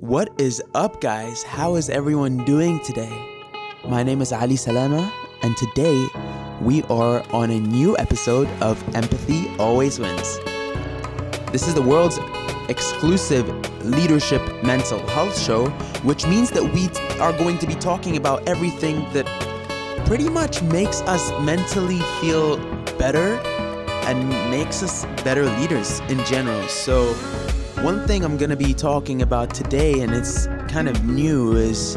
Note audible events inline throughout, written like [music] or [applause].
What is up, guys? How is everyone doing today? My name is Ali Salama, and today we are on a new episode of Empathy Always Wins. This is the world's exclusive leadership mental health show, which means that we are going to be talking about everything that pretty much makes us mentally feel better and makes us better leaders in general. So, one thing I'm going to be talking about today, and it's kind of new, is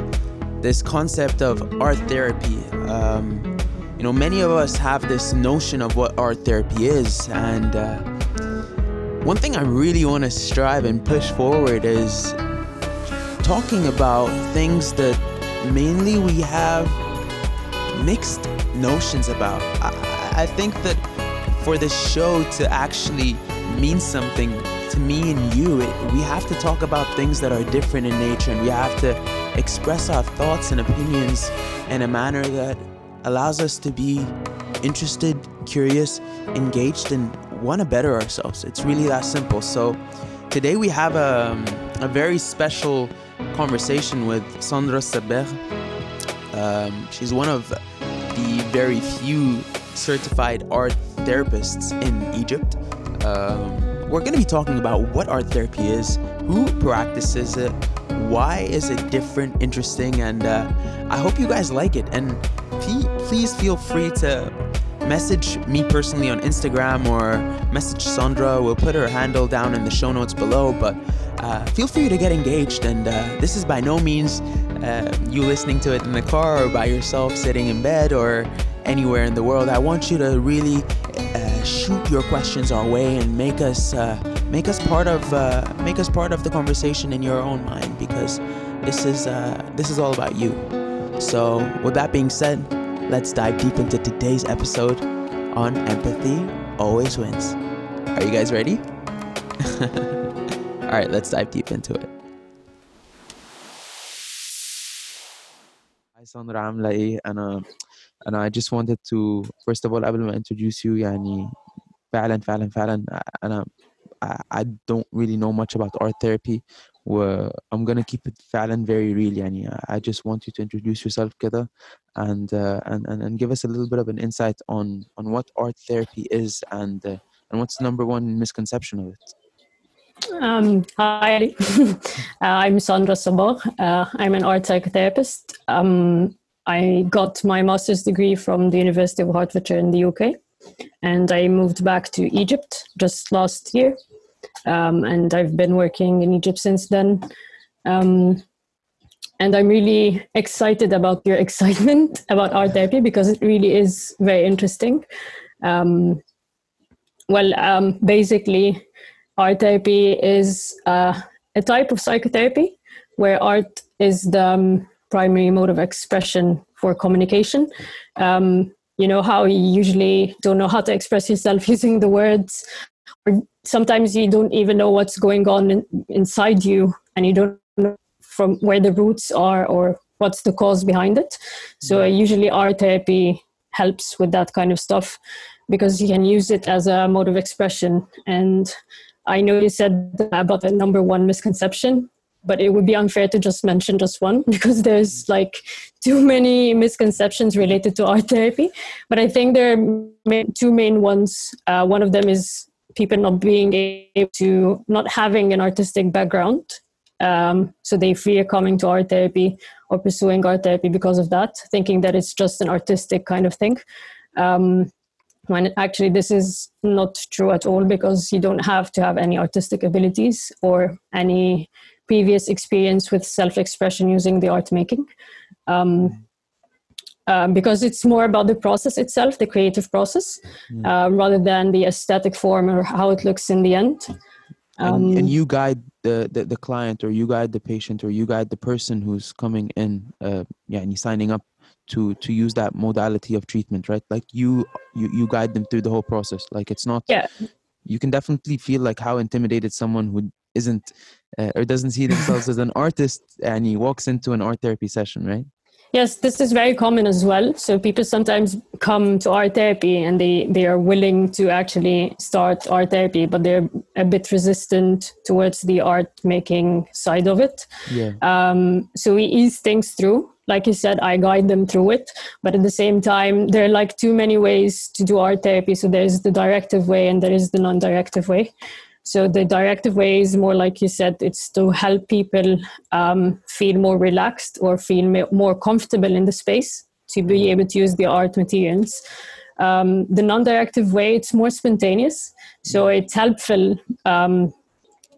this concept of art therapy. Um, you know, many of us have this notion of what art therapy is, and uh, one thing I really want to strive and push forward is talking about things that mainly we have mixed notions about. I, I think that for this show to actually mean something to me and you, it, we have to talk about things that are different in nature and we have to express our thoughts and opinions in a manner that allows us to be interested, curious, engaged, and want to better ourselves. It's really that simple. So today we have a, a very special conversation with Sandra Elsabbagh. Um, she's one of the very few certified art therapists in Egypt. Um, we're going to be talking about what art therapy is, who practices it, why is it different, interesting, and uh, I hope you guys like it. And please feel free to message me personally on Instagram or message Sandra. We'll put her handle down in the show notes below, but uh, feel free to get engaged. And uh, this is by no means uh, you listening to it in the car or by yourself sitting in bed or anywhere in the world. I want you to really uh, shoot your questions our way and make us uh, make us part of uh, make us part of the conversation in your own mind because this is uh, this is all about you. So with that being said, let's dive deep into today's episode on empathy always wins. Are you guys ready? [laughs] all right, let's dive deep into it. Sandra عاملة إيه؟ أنا أنا I just wanted to first of all قبل ما introduce you يعني فعلا فعلا فعلا أنا I don't really know much about art therapy و I'm gonna keep it فعلا very real يعني I just want you to introduce yourself كده and, uh, and and and give us a little bit of an insight on on what art therapy is and uh, and what's the number one misconception of it. Um, hi, [laughs] uh, I'm Sandra Elsabbagh. Uh, I'm an art psychotherapist. Um, I got my master's degree from the University of Hertfordshire in the UK, and I moved back to Egypt just last year. Um, and I've been working in Egypt since then. Um, and I'm really excited about your [laughs] excitement about art therapy because it really is very interesting. Um, well, um, basically, art therapy is uh, a type of psychotherapy where art is the um, primary mode of expression for communication. Um, you know how you usually don't know how to express yourself [laughs] using the words, or sometimes you don't even know what's going on in, inside you, and you don't know from where the roots are or what's the cause behind it. So usually art therapy helps with that kind of stuff because you can use it as a mode of expression. And I know you said about the number one misconception but it would be unfair to just mention just one [laughs] because there's like too many misconceptions related to art therapy. But i think there are two main ones. Uh, one of them is people not being able to not having an artistic background. Um, so they fear coming to art therapy or pursuing art therapy because of that thinking that it's just an artistic kind of thing. Um, when actually this is not true at all because you don't have to have any artistic abilities or any previous experience with self-expression using the art making um, uh, because it's more about the process itself the creative process mm. uh, rather than the aesthetic form or how it looks in the end um, and, and, you guide the, the, the client or you guide the patient or you guide the person who's coming in uh, yeah and he's signing up to to use that modality of treatment right? Like you you, you guide them through the whole process. Like it's not yeah. you can definitely feel like how intimidated someone who isn't uh, or doesn't see themselves as an artist and he walks into an art therapy session right Yes, this is very common as well. So people sometimes come to art therapy and they, they are willing to actually start art therapy, but they're a bit resistant towards the art making side of it. Yeah. Um, so we ease things through. Like you said, I guide them through it. But at the same time, there are like too many ways to do art therapy. So there's the directive way and there is the non directive way. So the directive way is more like you said, it's to help people um, feel more relaxed or feel more comfortable in the space to be able to use the art materials. Um, the non-directive way, it's more spontaneous. So it's helpful um,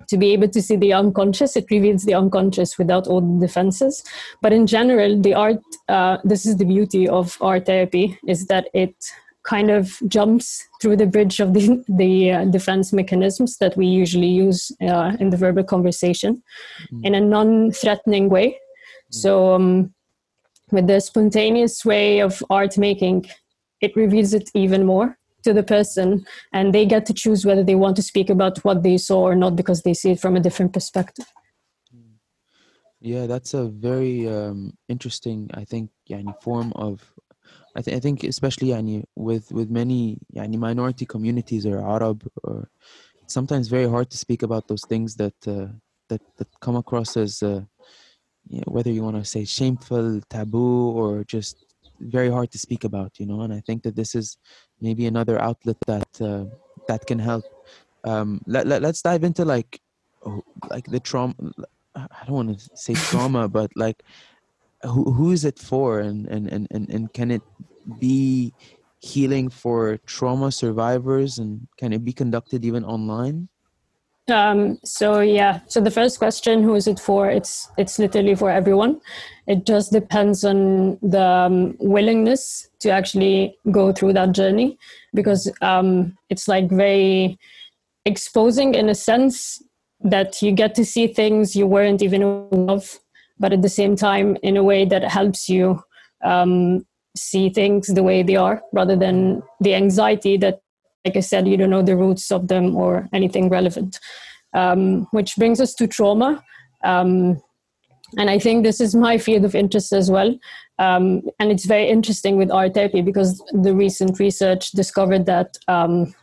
to be able to see the unconscious. It reveals the unconscious without all the defenses. But in general, the art, uh, this is the beauty of art therapy, is that it kind of jumps through the bridge of the, [laughs] the uh, defense mechanisms that we usually use uh, in the verbal conversation mm. in a non-threatening way. Mm. So um, with the spontaneous way of art making, it reveals it even more to the person and they get to choose whether they want to speak about what they saw or not because they see it from a different perspective. Yeah, that's a very um, interesting, I think, yani, form of I, th- I think especially يعني, with with many يعني, minority communities or Arab or it's sometimes very hard to speak about those things that uh, that that come across as uh, you know, whether you want to say shameful, taboo, or just very hard to speak about. You know, and I think that this is maybe another outlet that uh, that can help. Um, let, let let's dive into like oh, like the trauma. I don't want to say trauma, but like who, who is it for? And, and, and, and, and can it be healing for trauma survivors? And can it be conducted even online? Um, so yeah. So the first question who is it for? It's it's literally for everyone. It just depends on the um, willingness to actually go through that journey because um, it's like very exposing in a sense that you get to see things you weren't even aware of but at the same time in a way that helps you um, see things the way they are rather than the anxiety that like i said you don't know the roots of them or anything relevant. Um, which brings us to trauma. Um, and i think this is my field of interest as well. Um, and it's very interesting with art therapy because the recent research discovered that um,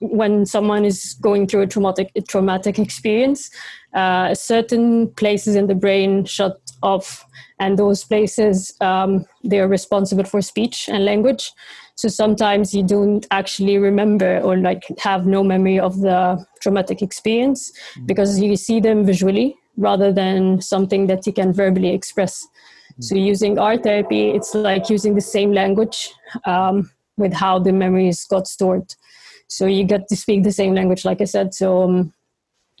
when someone is going through a traumatic traumatic experience, uh, certain places in the brain shut off, and those places um, they are responsible for speech and language. So sometimes you don't actually remember or like have no memory of the traumatic experience mm-hmm. because you see them visually rather than something that you can verbally express. Mm-hmm. So using art therapy, it's like using the same language um, with how the memories got stored so you get to speak the same language like i said. So um,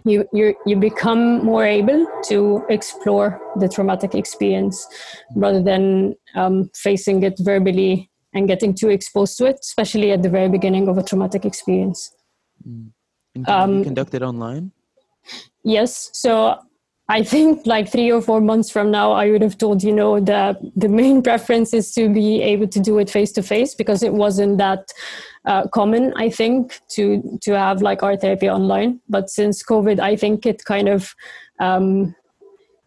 you you you become more able to explore the traumatic experience rather than um, facing it verbally and getting too exposed to it especially at the very beginning of a traumatic experience. Mm. um, conducted online? Yes. So I think like three or four months from now, I would have told you know that the main [laughs] preference is to be able to do it face to face because it wasn't that uh, common, I think, to to have like art therapy online. But since COVID, I think it kind of um,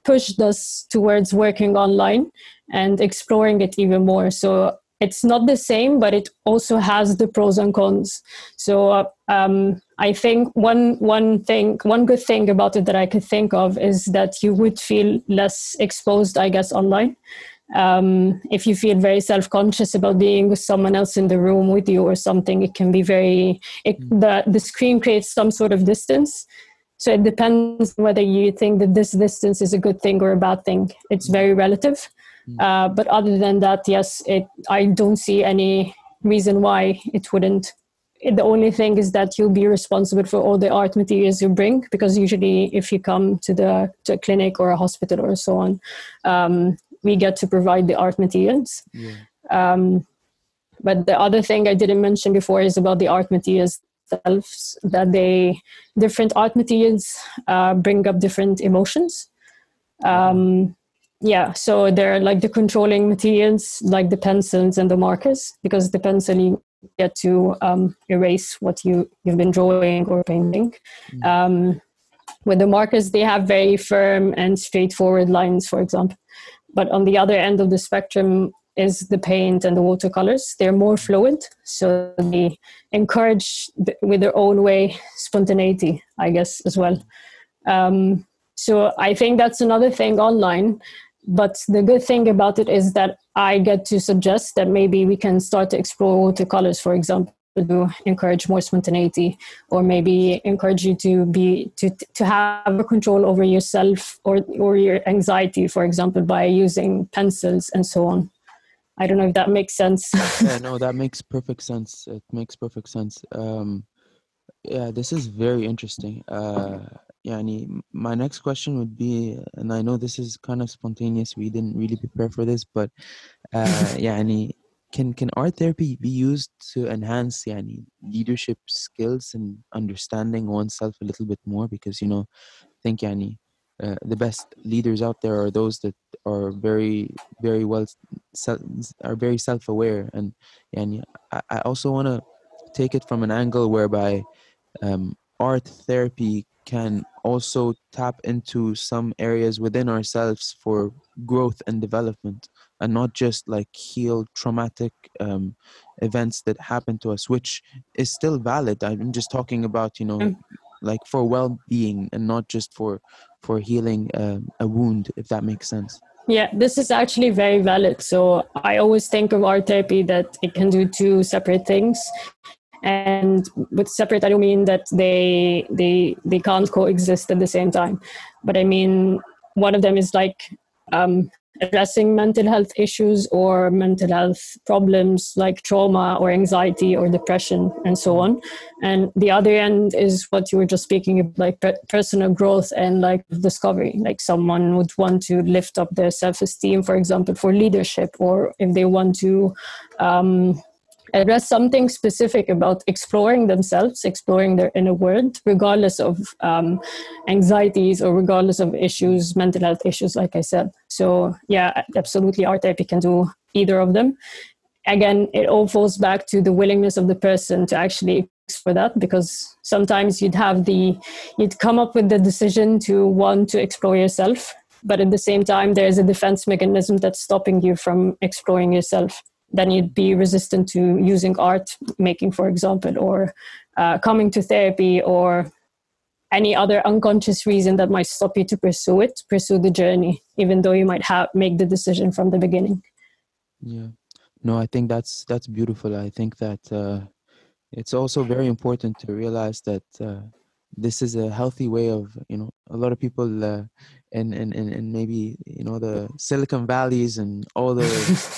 pushed us towards working online and exploring it even more. So it's not the same, but it also has the pros and cons. So uh, um, I think one one thing, one good thing about it that I could think of is that you would feel less exposed, I guess, online um, if you feel very self-conscious about being with someone else in the room with you or something it can be very it, mm. the, the screen creates some sort of distance. So it depends whether you think that this distance is a good thing or a bad thing. It's very relative. Mm. uh, but other than that yes it, i don't see any reason why it wouldn't. The only thing is that you'll be responsible for all the art materials you bring because usually if you come to the to a clinic or a hospital or so on um, we get to provide the art materials. Yeah. Um, but the other thing I didn't mention before is about the art materials themselves, that they different art materials uh, bring up different emotions. Um, yeah, so they're like the controlling materials, like the pencils and the markers, because the pencil you get to um, erase what you you've been drawing or painting. Mm. Um, with the markers, they have very firm and straightforward lines, for example but on the other end of the spectrum is the paint and the watercolors. They're more fluid, so they encourage with their own way spontaneity, I guess, as well. Um, so I think that's another thing online. But the good thing about it is that I get to suggest that maybe we can start to explore watercolors, for example, to encourage more spontaneity or maybe encourage you to be to to have a control over yourself or or your anxiety for example by using pencils and so on. I don't know if that makes sense. [laughs] Yeah no that makes perfect sense. It makes perfect sense. Um yeah this is very interesting. Uh yeah my next question would be and i know this is kind of spontaneous we didn't really prepare for this but uh [laughs] yeah can can art therapy be used to enhance yani, leadership skills and understanding oneself a little bit more? Because you know I think yani, uh, the best leaders out there are those that are very very well are very self-aware. And and I, I also want to take it from an angle whereby um, art therapy can also tap into some areas within ourselves for growth and development and not just like heal traumatic um, events that happen to us which is still valid. I'm just talking about you know mm. like for well-being and not just for for healing um, a wound if that makes sense. Yeah this is actually very valid. So i always think of art therapy that it can do two separate things. And with separate i don't mean that they they they can't coexist at the same time. But i mean one of them is like um, addressing mental health issues or mental health problems like trauma or anxiety or depression and so on. And the other end is what you were just speaking of like personal growth and like discovery. Like someone would want to lift up their self-esteem for example for leadership or if they want to um, address something specific about exploring themselves, exploring their inner world, regardless of um, anxieties or regardless of issues, mental health issues, like I said. So, yeah, absolutely, art therapy can do either of them. Again, it all falls back to the willingness of the person to actually for that because sometimes you'd have the you'd come up with the decision to want to explore yourself but at the same time there's a defense mechanism that's stopping you from exploring yourself then you'd be resistant to using art making, for example, or uh, coming to therapy or any other unconscious reason that might stop you to pursue it, pursue the journey, even though you might have make the decision from the beginning. Yeah, no, I think that's that's beautiful. I think that uh, it's also very important to realize that uh, this is a healthy way of you know a lot of people uh, and, and and and maybe you know the silicon valleys and all the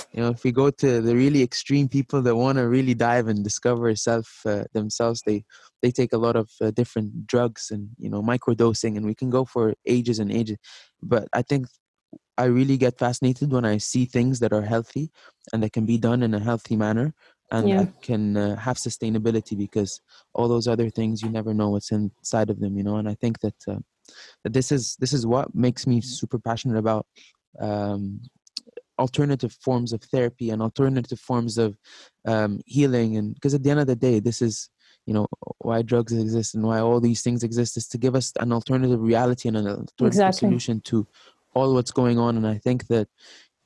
[laughs] you know if we go to the really extreme people that want to really dive and discover self uh, themselves they they take a lot of uh, different drugs and you know microdosing and we can go for ages and ages. But i think i really get fascinated when i see things that are healthy and that can be done in a healthy manner and yeah. can uh, have sustainability because all those other things you never know what's inside of them you know and i think that uh, that this is this is what makes me super passionate about um, alternative forms of therapy and alternative forms of um, healing and because at the end of the day this is you know why drugs exist and why all these things exist is to give us an alternative reality and an alternative exactly. solution to all what's going on and i think that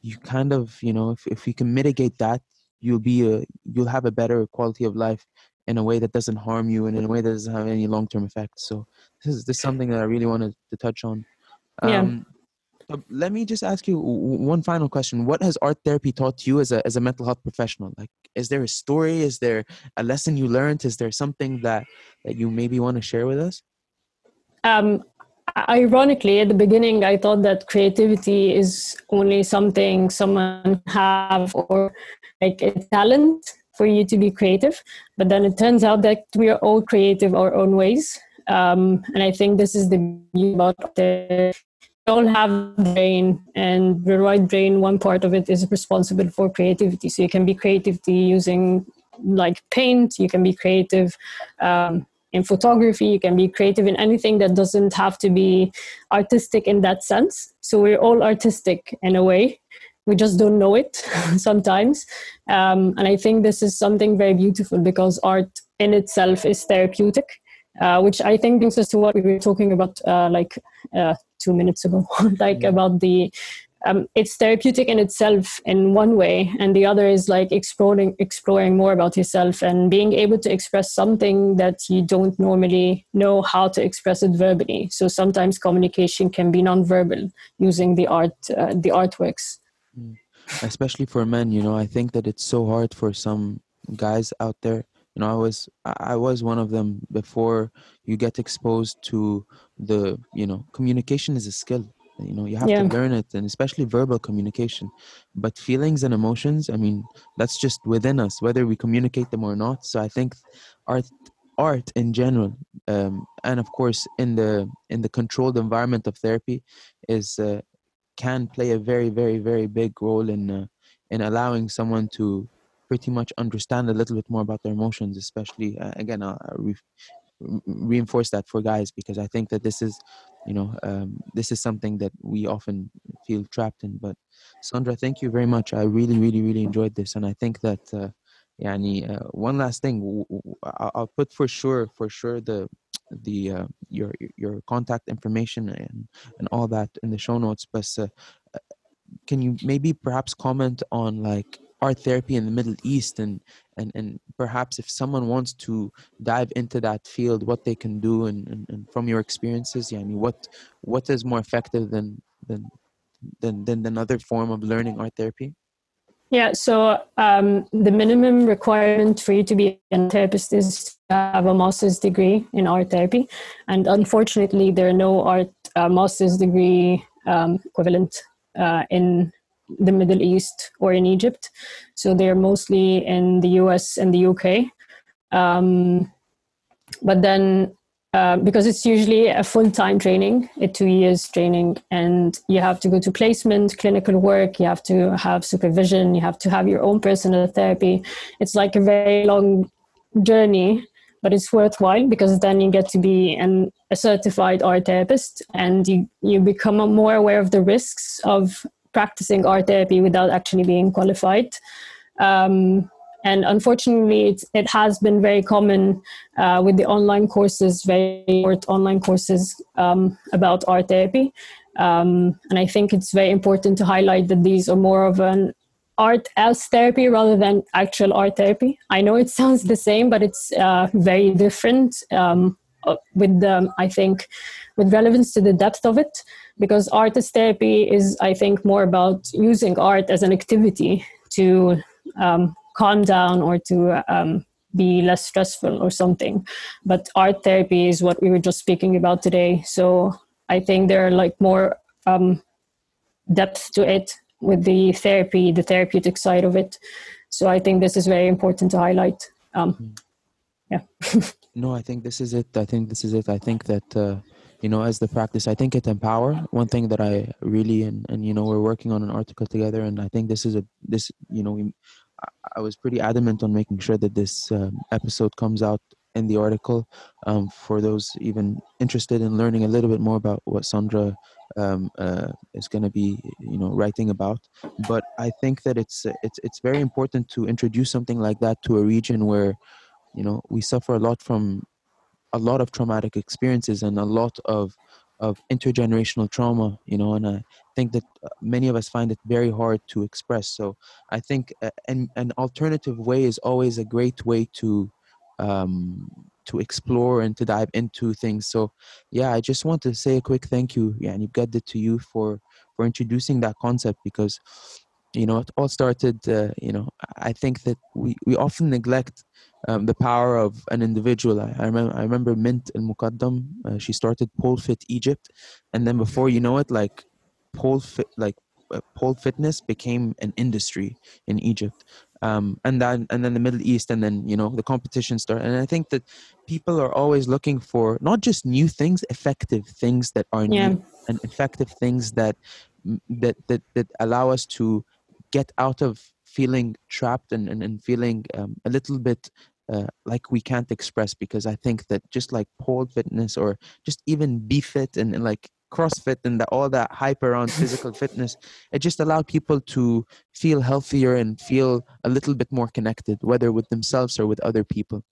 you kind of you know if, if we can mitigate that you'll be a you'll have a better quality of life in a way that doesn't harm you and in a way that doesn't have any long-term effects. So this is this is something that i really wanted to touch on. Um, yeah. let me just ask you one final question. What has art therapy taught you as a, as a mental health professional? Like is there a story? Is there a lesson you learned? Is there something that that you maybe want to share with us? Um, ironically at the beginning i thought that creativity is only something someone have or like a talent for you to be creative but then it turns out that we are all creative our own ways. Um, and i think this is the beauty about the all have brain and the right brain one part of it is responsible for creativity. So you can be creativity using like paint you can be creative um, in photography you can be creative in anything that doesn't have to be artistic in that sense. So we're all artistic in a way we just don't know it [laughs] sometimes um, and i think this is something very beautiful because art in itself is therapeutic uh, which i think brings us to what we were talking about uh, like uh, two minutes ago [laughs] like yeah. about the um, it's therapeutic in itself in one way and the other is like exploring exploring more about yourself and being able to express something that you don't normally know how to express it verbally so sometimes communication can be non-verbal using the art uh, the artworks. Especially for men you know i think that it's so hard for some guys out there. You know i was i was one of them before you get exposed to the you know communication is a skill. You know you have yeah. to learn it and especially verbal communication. But feelings and emotions i mean that's just within us whether we communicate them or not. So i think art art in general um, and of course in the in the controlled environment of therapy is uh, can play a very very very big role in uh, in allowing someone to pretty much understand a little bit more about their emotions especially uh, again I'll, I'll reinforce that for guys because i think that this is you know um, this is something that we often feel trapped in. But sandra thank you very much. I really really really enjoyed this and i think that uh, yani, uh, one last thing i'll put for sure for sure the the uh, your your contact information and and all that in the show notes but uh, can you maybe perhaps comment on like art therapy in the Middle East and and and perhaps if someone wants to dive into that field what they can do and, and, and from your experiences yeah I mean what what is more effective than than than than another form of learning art therapy? Yeah so um, the minimum requirement for you to be a therapist is have a master's degree in art therapy and unfortunately there are no art uh, master's degree um, equivalent uh, in the Middle East or in Egypt. So they're mostly in the US and the UK. Um, but then, uh, because it's usually a full time training, a two years training, and you have to go to placement, clinical work, you have to have supervision, you have to have your own personal therapy. It's like a very long journey but it's worthwhile because then you get to be an, a certified art therapist and you, you become more aware of the risks of practicing art therapy without actually being qualified. Um, and unfortunately, it has been very common uh, with the online courses, very short online courses um, about art therapy. Um, and I think it's very important to highlight that these are more of an art as therapy rather than actual art therapy. I know it [laughs] sounds the same, but it's uh, very different um, uh, with, the, I think, with relevance to the depth of it because artist therapy is i think more about using art as an activity to um, calm down or to um, be less stressful or something but art therapy is what we were just speaking about today so i think there are like more um, depth to it with the therapy the therapeutic side of it. So i think this is very important to highlight. Um, hmm. yeah. [laughs] No i think this is it. I think this is it. I think that uh, you know as the practice i think it empower. One thing that i really and, and you know we're working on an article together and i think this is a this you know we, i was pretty adamant on making sure that this um, episode comes out in the article um, for those even interested in learning a little bit more about what sandra um, uh, is going to be you know writing about. But i think that it's it's it's very important to introduce something like that to a region where you know we suffer a lot from a lot of traumatic experiences and a lot of of intergenerational trauma you know and i think that uh, many of us find it very hard to express. So i think uh, an, an alternative way is always a great way to um, to explore and to dive into things so yeah i just want to say a quick thank you yeah and you got it to you for for introducing that concept because you know it all started uh, you know i think that we we often neglect um, the power of an individual. I, I remember I remember Mint Al Muqaddam. Uh, she started Pole Fit Egypt, and then before you know it, like pole fit, like uh, pole fitness became an industry in Egypt. Um, and then and then the Middle East, and then you know the competition started. And I think that people are always looking for not just new things, effective things that are yeah. new and effective things that that that that allow us to get out of feeling trapped and, and, and feeling um, a little bit uh, like we can't express because I think that just like pole fitness or just even BeFit and, and like CrossFit and the, all that hype around physical [laughs] fitness, it just allowed people to feel healthier and feel a little bit more connected, whether with themselves or with other people.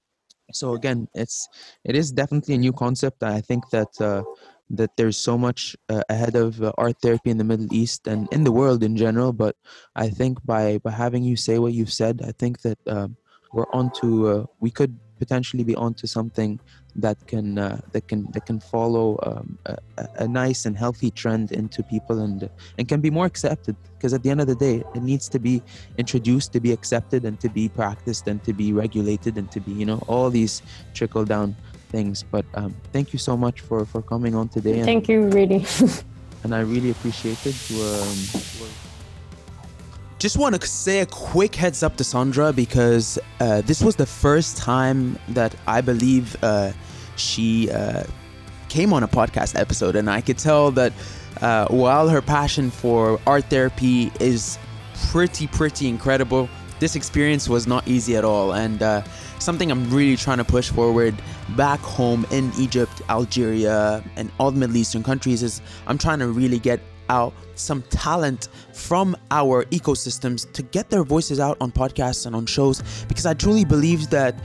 So again, it's it is definitely a new concept. I think that uh, that there's so much uh, ahead of uh, art therapy in the Middle East and in the world in general. But I think by by having you say what you've said, I think that um, we're onto uh, we could potentially be onto something that can uh, that can that can follow um, a, a, nice and healthy trend into people and and can be more accepted. Because at the end of the day it needs to be introduced to be accepted and to be practiced and to be regulated and to be you know all these trickle down things. But um, thank you so much for for coming on today thank you really. [laughs] and i really appreciate it. Um, just want to say a quick heads up to Sandra because uh, this was the first time that I believe uh, she uh, came on a podcast episode, and I could tell that uh, while her passion for art therapy is pretty, pretty incredible, this experience was not easy at all, and uh, something I'm really trying to push forward back home in Egypt, Algeria, and all the Middle Eastern countries is I'm trying to really get out some talent from our ecosystems to get their voices out on podcasts and on shows because I truly believe that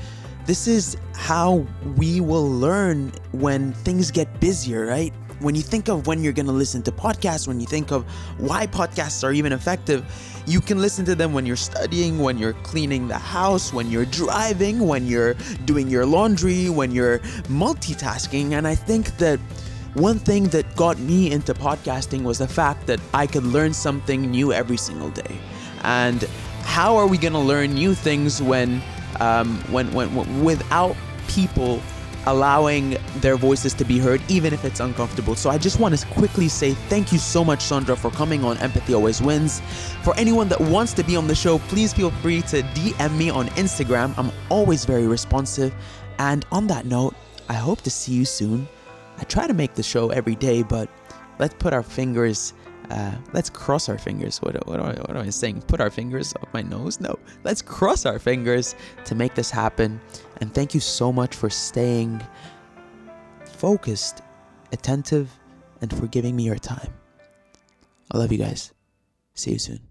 this is how we will learn when things get busier, right? When you think of when you're going to listen to podcasts, when you think of why podcasts are even effective, you can listen to them when you're studying, when you're cleaning the house, when you're driving, when you're doing your laundry, when you're multitasking. And I think that one thing that got me into podcasting was the fact that I could learn something new every single day. And how are we going to learn new things when, um, when, when, when, without people allowing their voices to be heard, even if it's uncomfortable. So I just want to quickly say thank you so much, Sandra, for coming on Empathy Always Wins. For anyone that wants to be on the show, please feel free to DM me on Instagram. I'm always very responsive. And on that note, I hope to see you soon I try to make the show every day, but let's put our fingers, uh, let's cross our fingers. What, what, what, what am I saying? Put our fingers up my nose? No, let's cross our fingers to make this happen. And thank you so much for staying focused, attentive, and for giving me your time. I love you guys. See you soon.